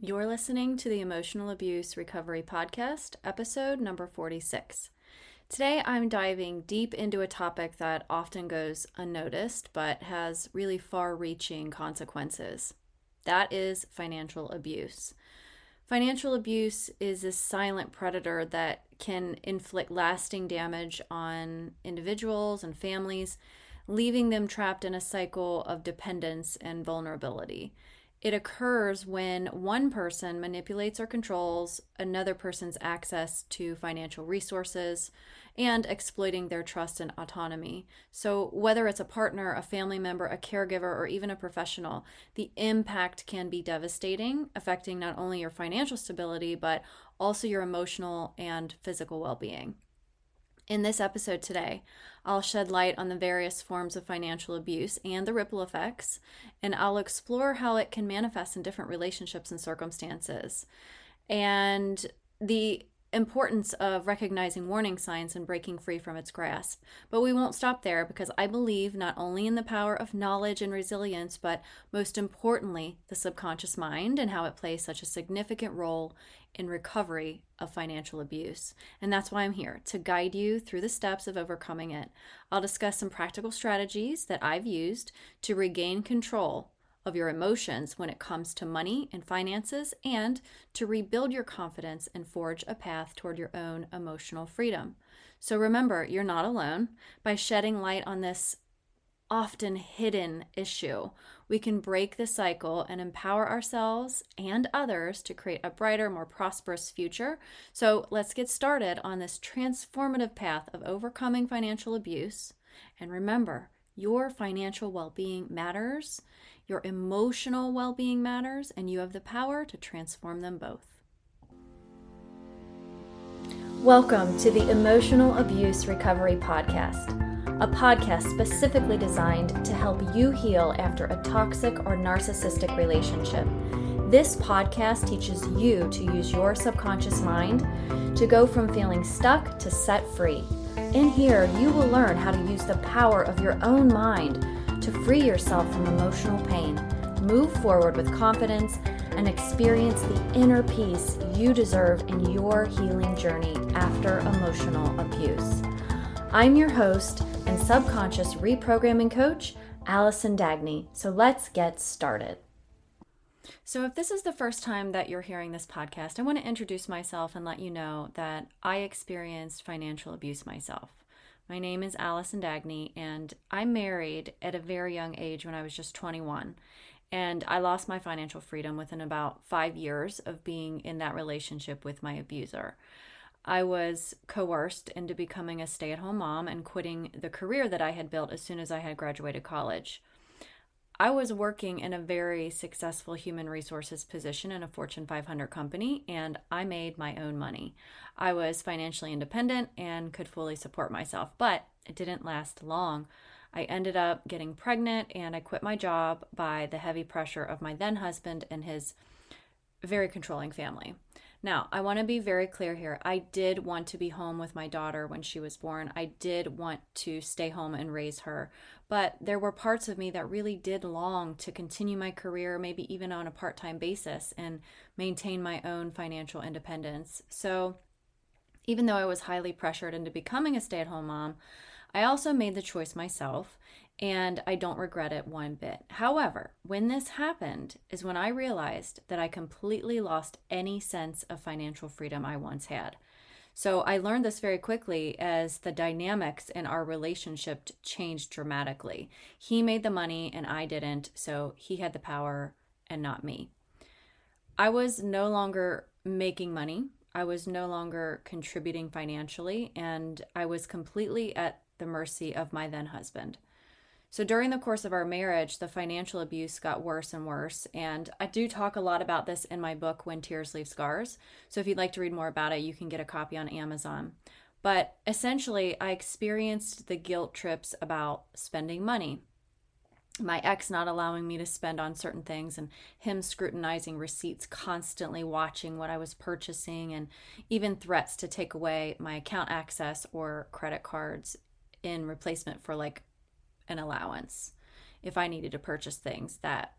You're listening to the Emotional Abuse Recovery Podcast, episode number 46. Today, I'm diving deep into a topic that often goes unnoticed but has really far reaching consequences. That is financial abuse. Financial abuse is a silent predator that can inflict lasting damage on individuals and families, leaving them trapped in a cycle of dependence and vulnerability. It occurs when one person manipulates or controls another person's access to financial resources and exploiting their trust and autonomy. So, whether it's a partner, a family member, a caregiver, or even a professional, the impact can be devastating, affecting not only your financial stability, but also your emotional and physical well being. In this episode today, I'll shed light on the various forms of financial abuse and the ripple effects, and I'll explore how it can manifest in different relationships and circumstances. And the importance of recognizing warning signs and breaking free from its grasp. But we won't stop there because I believe not only in the power of knowledge and resilience, but most importantly, the subconscious mind and how it plays such a significant role in recovery of financial abuse. And that's why I'm here to guide you through the steps of overcoming it. I'll discuss some practical strategies that I've used to regain control of your emotions when it comes to money and finances, and to rebuild your confidence and forge a path toward your own emotional freedom. So remember, you're not alone. By shedding light on this often hidden issue, we can break the cycle and empower ourselves and others to create a brighter, more prosperous future. So let's get started on this transformative path of overcoming financial abuse. And remember, your financial well being matters. Your emotional well being matters, and you have the power to transform them both. Welcome to the Emotional Abuse Recovery Podcast, a podcast specifically designed to help you heal after a toxic or narcissistic relationship. This podcast teaches you to use your subconscious mind to go from feeling stuck to set free. In here, you will learn how to use the power of your own mind to free yourself from emotional pain, move forward with confidence, and experience the inner peace you deserve in your healing journey after emotional abuse. I'm your host and subconscious reprogramming coach, Allison Dagney. So let's get started. So, if this is the first time that you're hearing this podcast, I want to introduce myself and let you know that I experienced financial abuse myself. My name is Allison Dagney, and I married at a very young age when I was just 21. And I lost my financial freedom within about five years of being in that relationship with my abuser. I was coerced into becoming a stay at home mom and quitting the career that I had built as soon as I had graduated college. I was working in a very successful human resources position in a Fortune 500 company, and I made my own money. I was financially independent and could fully support myself, but it didn't last long. I ended up getting pregnant and I quit my job by the heavy pressure of my then husband and his very controlling family. Now, I want to be very clear here. I did want to be home with my daughter when she was born. I did want to stay home and raise her. But there were parts of me that really did long to continue my career, maybe even on a part time basis, and maintain my own financial independence. So, even though I was highly pressured into becoming a stay at home mom, I also made the choice myself and I don't regret it one bit. However, when this happened is when I realized that I completely lost any sense of financial freedom I once had. So I learned this very quickly as the dynamics in our relationship changed dramatically. He made the money and I didn't, so he had the power and not me. I was no longer making money. I was no longer contributing financially, and I was completely at the mercy of my then husband. So during the course of our marriage, the financial abuse got worse and worse. And I do talk a lot about this in my book, When Tears Leave Scars. So if you'd like to read more about it, you can get a copy on Amazon. But essentially, I experienced the guilt trips about spending money. My ex not allowing me to spend on certain things, and him scrutinizing receipts, constantly watching what I was purchasing, and even threats to take away my account access or credit cards in replacement for like an allowance if I needed to purchase things that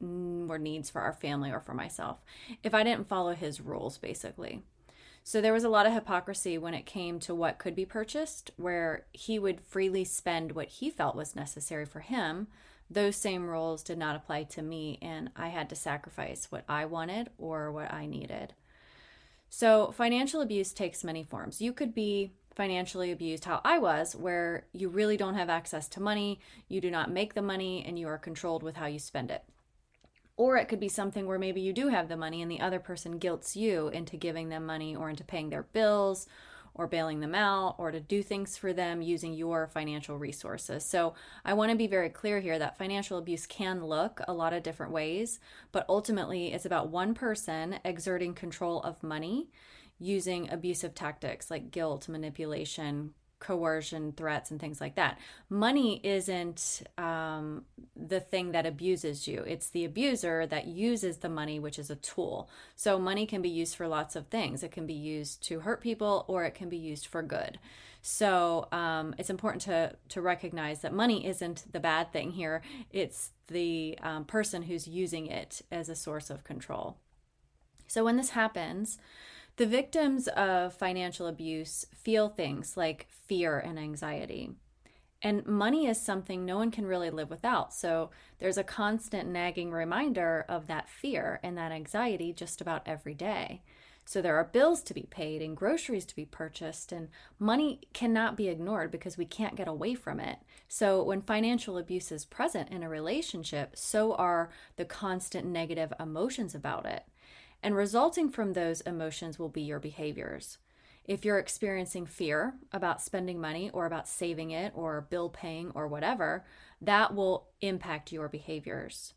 were needs for our family or for myself if I didn't follow his rules, basically. So there was a lot of hypocrisy when it came to what could be purchased, where he would freely spend what he felt was necessary for him. Those same rules did not apply to me, and I had to sacrifice what I wanted or what I needed. So, financial abuse takes many forms. You could be financially abused how I was, where you really don't have access to money, you do not make the money, and you are controlled with how you spend it. Or it could be something where maybe you do have the money and the other person guilts you into giving them money or into paying their bills or bailing them out or to do things for them using your financial resources. So, I want to be very clear here that financial abuse can look a lot of different ways, but ultimately it's about one person exerting control of money using abusive tactics like guilt, manipulation, coercion, threats, and things like that. Money isn't um, the thing that abuses you, it's the abuser that uses the money, which is a tool. So, money can be used for lots of things. It can be used to hurt people or it can be used for good. So, um, it's important to, to recognize that money isn't the bad thing here, it's the um, person who's using it as a source of control. So, when this happens, the victims of financial abuse feel things like fear and anxiety. And money is something no one can really live without. So there's a constant nagging reminder of that fear and that anxiety just about every day. So there are bills to be paid and groceries to be purchased, and money cannot be ignored because we can't get away from it. So when financial abuse is present in a relationship, so are the constant negative emotions about it. And resulting from those emotions will be your behaviors. If you're experiencing fear about spending money or about saving it or bill paying or whatever, that will impact your behaviors.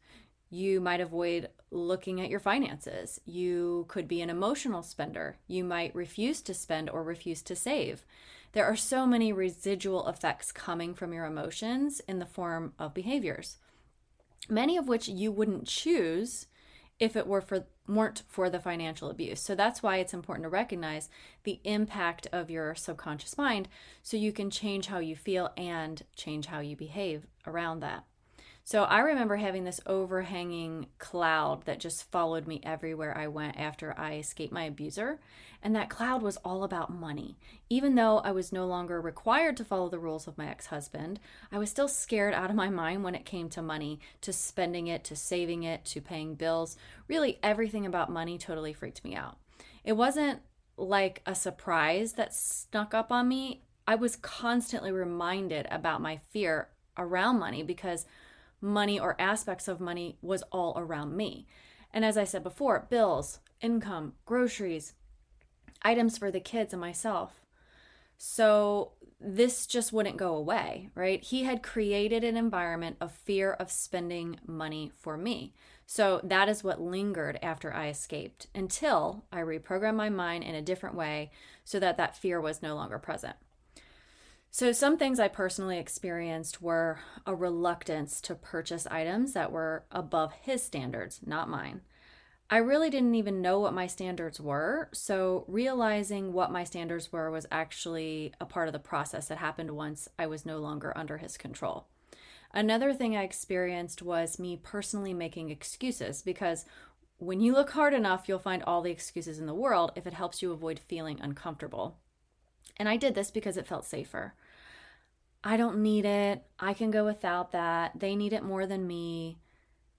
You might avoid looking at your finances. You could be an emotional spender. You might refuse to spend or refuse to save. There are so many residual effects coming from your emotions in the form of behaviors, many of which you wouldn't choose if it were for weren't for the financial abuse. So that's why it's important to recognize the impact of your subconscious mind so you can change how you feel and change how you behave around that. So I remember having this overhanging cloud that just followed me everywhere I went after I escaped my abuser. And that cloud was all about money. Even though I was no longer required to follow the rules of my ex husband, I was still scared out of my mind when it came to money, to spending it, to saving it, to paying bills. Really, everything about money totally freaked me out. It wasn't like a surprise that snuck up on me. I was constantly reminded about my fear around money because money or aspects of money was all around me. And as I said before, bills, income, groceries, items for the kids and myself. So this just wouldn't go away, right? He had created an environment of fear of spending money for me. So that is what lingered after I escaped until I reprogrammed my mind in a different way so that that fear was no longer present. So, some things I personally experienced were a reluctance to purchase items that were above his standards, not mine. I really didn't even know what my standards were, so realizing what my standards were was actually a part of the process that happened once I was no longer under his control. Another thing I experienced was me personally making excuses because when you look hard enough, you'll find all the excuses in the world if it helps you avoid feeling uncomfortable. And I did this because it felt safer. I don't need it. I can go without that. They need it more than me.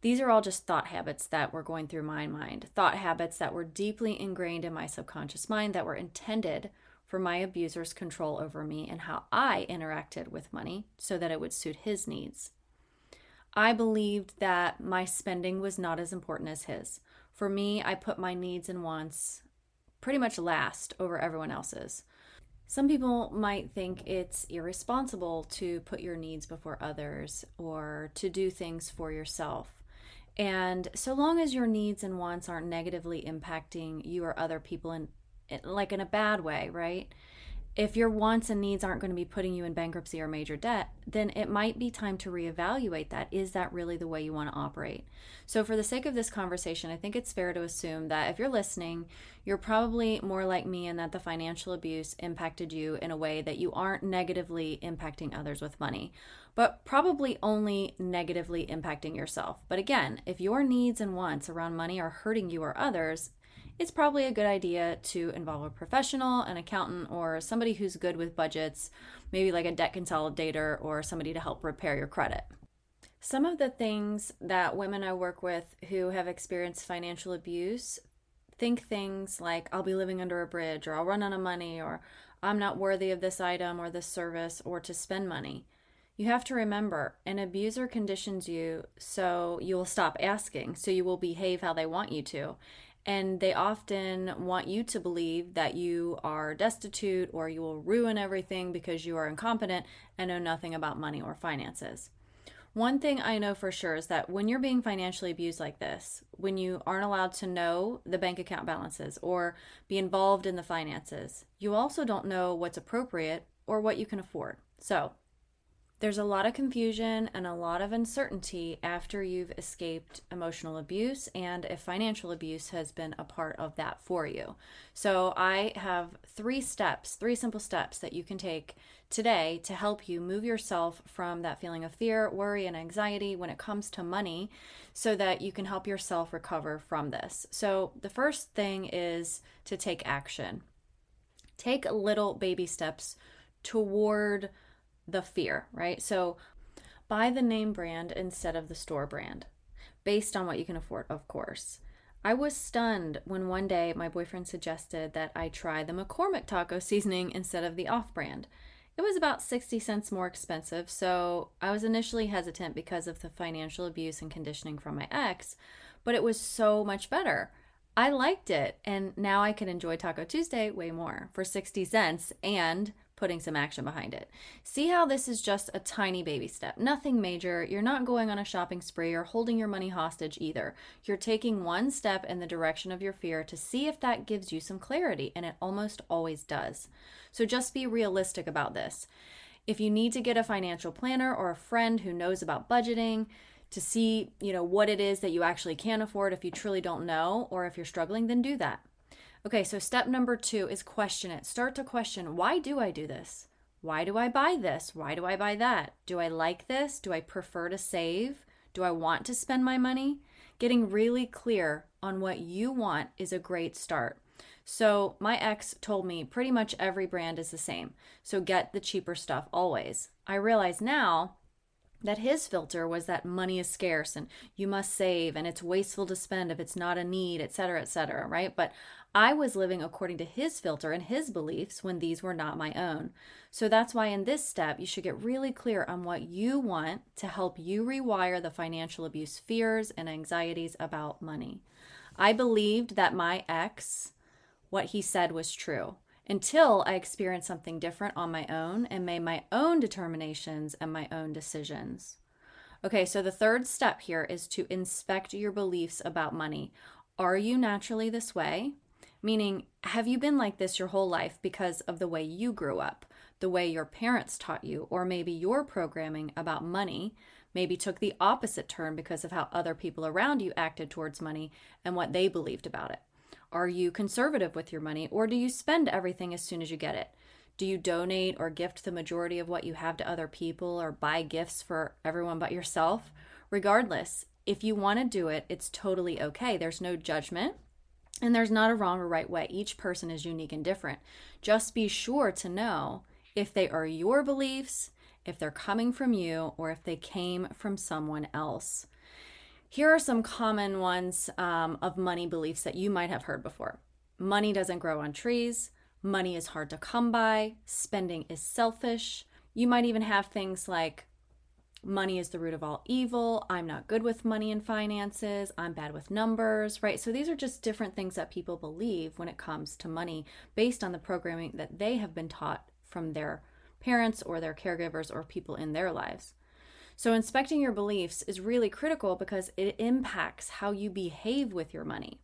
These are all just thought habits that were going through my mind. Thought habits that were deeply ingrained in my subconscious mind that were intended for my abuser's control over me and how I interacted with money so that it would suit his needs. I believed that my spending was not as important as his. For me, I put my needs and wants pretty much last over everyone else's. Some people might think it's irresponsible to put your needs before others or to do things for yourself. And so long as your needs and wants aren't negatively impacting you or other people in like in a bad way, right? If your wants and needs aren't going to be putting you in bankruptcy or major debt, then it might be time to reevaluate that. Is that really the way you want to operate? So, for the sake of this conversation, I think it's fair to assume that if you're listening, you're probably more like me and that the financial abuse impacted you in a way that you aren't negatively impacting others with money. but probably only negatively impacting yourself. But again, if your needs and wants around money are hurting you or others, it's probably a good idea to involve a professional, an accountant, or somebody who's good with budgets, maybe like a debt consolidator or somebody to help repair your credit. Some of the things that women I work with who have experienced financial abuse think things like, I'll be living under a bridge, or I'll run out of money, or I'm not worthy of this item or this service, or to spend money. You have to remember an abuser conditions you so you will stop asking, so you will behave how they want you to. And they often want you to believe that you are destitute or you will ruin everything because you are incompetent and know nothing about money or finances. One thing I know for sure is that when you're being financially abused like this, when you aren't allowed to know the bank account balances or be involved in the finances, you also don't know what's appropriate or what you can afford. So, there's a lot of confusion and a lot of uncertainty after you've escaped emotional abuse and if financial abuse has been a part of that for you. So, I have three steps, three simple steps that you can take today to help you move yourself from that feeling of fear, worry, and anxiety when it comes to money so that you can help yourself recover from this. So, the first thing is to take action. Take little baby steps toward the fear, right? So buy the name brand instead of the store brand, based on what you can afford, of course. I was stunned when one day my boyfriend suggested that I try the McCormick taco seasoning instead of the off brand. It was about 60 cents more expensive, so I was initially hesitant because of the financial abuse and conditioning from my ex, but it was so much better. I liked it, and now I can enjoy Taco Tuesday way more for 60 cents and putting some action behind it. See how this is just a tiny baby step, nothing major. You're not going on a shopping spree or holding your money hostage either. You're taking one step in the direction of your fear to see if that gives you some clarity, and it almost always does. So just be realistic about this. If you need to get a financial planner or a friend who knows about budgeting, to see, you know, what it is that you actually can afford if you truly don't know or if you're struggling, then do that. Okay, so step number two is question it. Start to question why do I do this? Why do I buy this? Why do I buy that? Do I like this? Do I prefer to save? Do I want to spend my money? Getting really clear on what you want is a great start. So, my ex told me pretty much every brand is the same. So, get the cheaper stuff always. I realize now that his filter was that money is scarce and you must save and it's wasteful to spend if it's not a need, etc., etc., right? But I was living according to his filter and his beliefs when these were not my own. So that's why in this step, you should get really clear on what you want to help you rewire the financial abuse fears and anxieties about money. I believed that my ex, what he said was true until I experienced something different on my own and made my own determinations and my own decisions. Okay, so the third step here is to inspect your beliefs about money. Are you naturally this way? Meaning, have you been like this your whole life because of the way you grew up, the way your parents taught you, or maybe your programming about money maybe took the opposite turn because of how other people around you acted towards money and what they believed about it? Are you conservative with your money or do you spend everything as soon as you get it? Do you donate or gift the majority of what you have to other people or buy gifts for everyone but yourself? Regardless, if you want to do it, it's totally okay. There's no judgment and there's not a wrong or right way. Each person is unique and different. Just be sure to know if they are your beliefs, if they're coming from you, or if they came from someone else. Here are some common ones um, of money beliefs that you might have heard before money doesn't grow on trees, money is hard to come by, spending is selfish. You might even have things like money is the root of all evil, I'm not good with money and finances, I'm bad with numbers, right? So these are just different things that people believe when it comes to money based on the programming that they have been taught from their parents or their caregivers or people in their lives. So, inspecting your beliefs is really critical because it impacts how you behave with your money.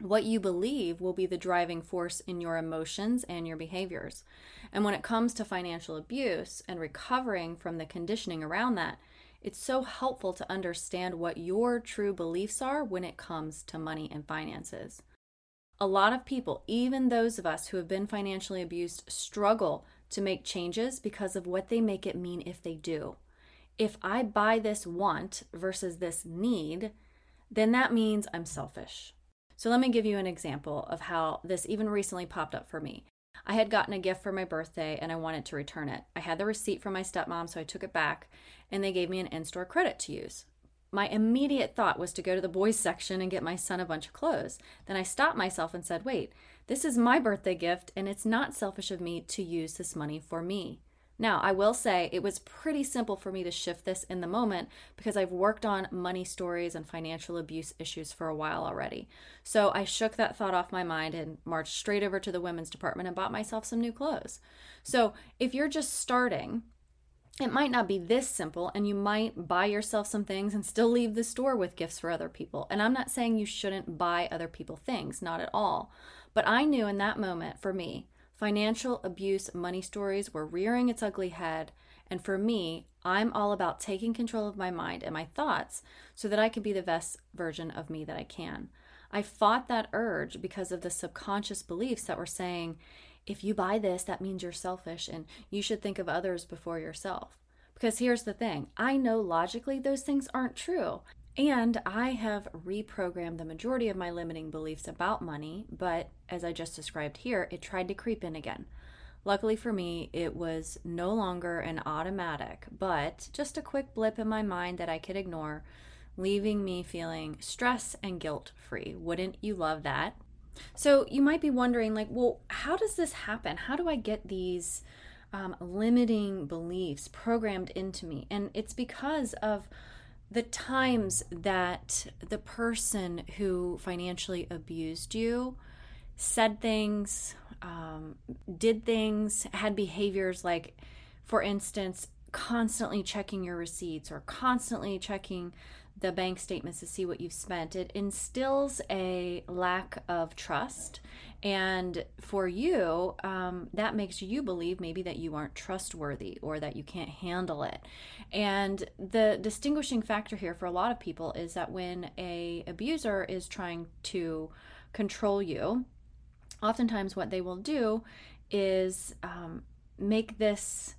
What you believe will be the driving force in your emotions and your behaviors. And when it comes to financial abuse and recovering from the conditioning around that, it's so helpful to understand what your true beliefs are when it comes to money and finances. A lot of people, even those of us who have been financially abused, struggle to make changes because of what they make it mean if they do. if I buy this want versus this need, then that means I'm selfish. So let me give you an example of how this even recently popped up for me. I had gotten a gift for my birthday and I wanted to return it. I had the receipt from my stepmom, so I took it back and they gave me an in store credit to use. My immediate thought was to go to the boys section and get my son a bunch of clothes. Then I stopped myself and said, wait, this is my birthday gift and it's not selfish of me to use this money for me. Now, I will say it was pretty simple for me to shift this in the moment because I've worked on money stories and financial abuse issues for a while already. So I shook that thought off my mind and marched straight over to the women's department and bought myself some new clothes. So if you're just starting, it might not be this simple, and you might buy yourself some things and still leave the store with gifts for other people. And I'm not saying you shouldn't buy other people things, not at all. But I knew in that moment for me, Financial abuse money stories were rearing its ugly head, and for me, I'm all about taking control of my mind and my thoughts so that I can be the best version of me that I can. I fought that urge because of the subconscious beliefs that were saying, if you buy this, that means you're selfish and you should think of others before yourself. Because here's the thing I know logically those things aren't true. And I have reprogrammed the majority of my limiting beliefs about money, but as I just described here, it tried to creep in again. Luckily for me, it was no longer an automatic, but just a quick blip in my mind that I could ignore, leaving me feeling stress and guilt free. Wouldn't you love that? So you might be wondering, like, well, how does this happen? How do I get these um, limiting beliefs programmed into me? And it's because of the times that the person who financially abused you said things, um, did things, had behaviors like, for instance, constantly checking your receipts or constantly checking the bank statements to see what you've spent, it instills a lack of trust. And for you, um, that makes you believe maybe that you aren't trustworthy or that you can't handle it. And the distinguishing factor here for a lot of people is that when a abuser is trying to control you, oftentimes what they will do is um, make this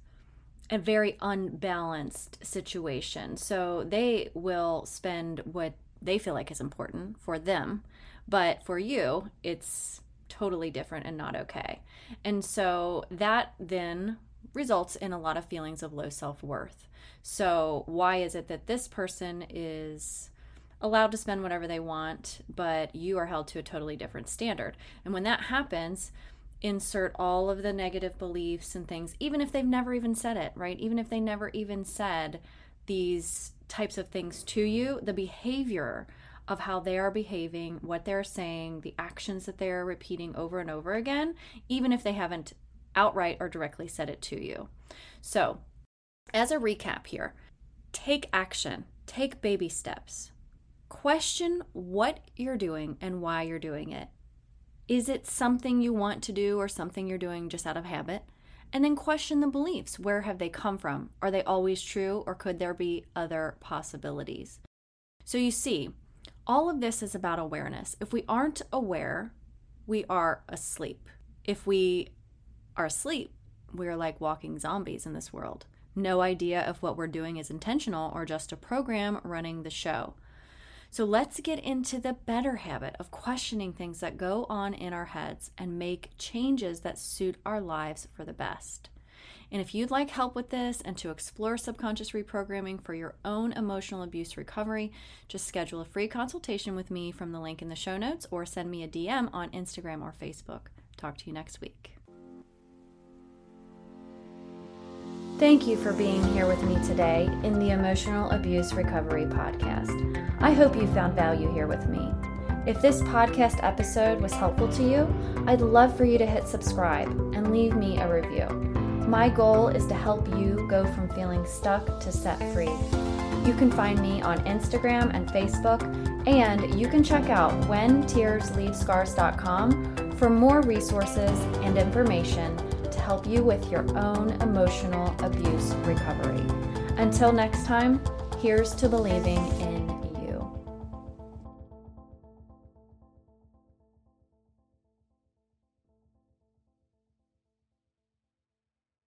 a very unbalanced situation. So they will spend what they feel like is important for them, but for you, it's totally different and not okay. And so that then results in a lot of feelings of low self worth. So, why is it that this person is allowed to spend whatever they want, but you are held to a totally different standard? And when that happens, insert all of the negative beliefs and things, even if they've never even said it, right? Even if they never even said these types of things to you, the behavior of how they are behaving, what they're saying, the actions that they are repeating over and over again, even if they haven't outright or directly said it to you. So, as a recap here, take action, take baby steps. Question what you're doing and why you're doing it. Is it something you want to do or something you're doing just out of habit? And then question the beliefs. Where have they come from? Are they always true or could there be other possibilities? So you see, all of this is about awareness. If we aren't aware, we are asleep. If we are asleep, we're like walking zombies in this world. No idea if what we're doing is intentional or just a program running the show. So let's get into the better habit of questioning things that go on in our heads and make changes that suit our lives for the best. And if you'd like help with this and to explore subconscious reprogramming for your own emotional abuse recovery, just schedule a free consultation with me from the link in the show notes or send me a DM on Instagram or Facebook. Talk to you next week. Thank you for being here with me today in the Emotional Abuse Recovery Podcast. I hope you found value here with me. If this podcast episode was helpful to you, I'd love for you to hit subscribe and leave me a review. My goal is to help you go from feeling stuck to set free. You can find me on Instagram and Facebook, and you can check out whentearsleavescars.com for more resources and information help you with your own emotional abuse recovery. Until next time, here's to believing in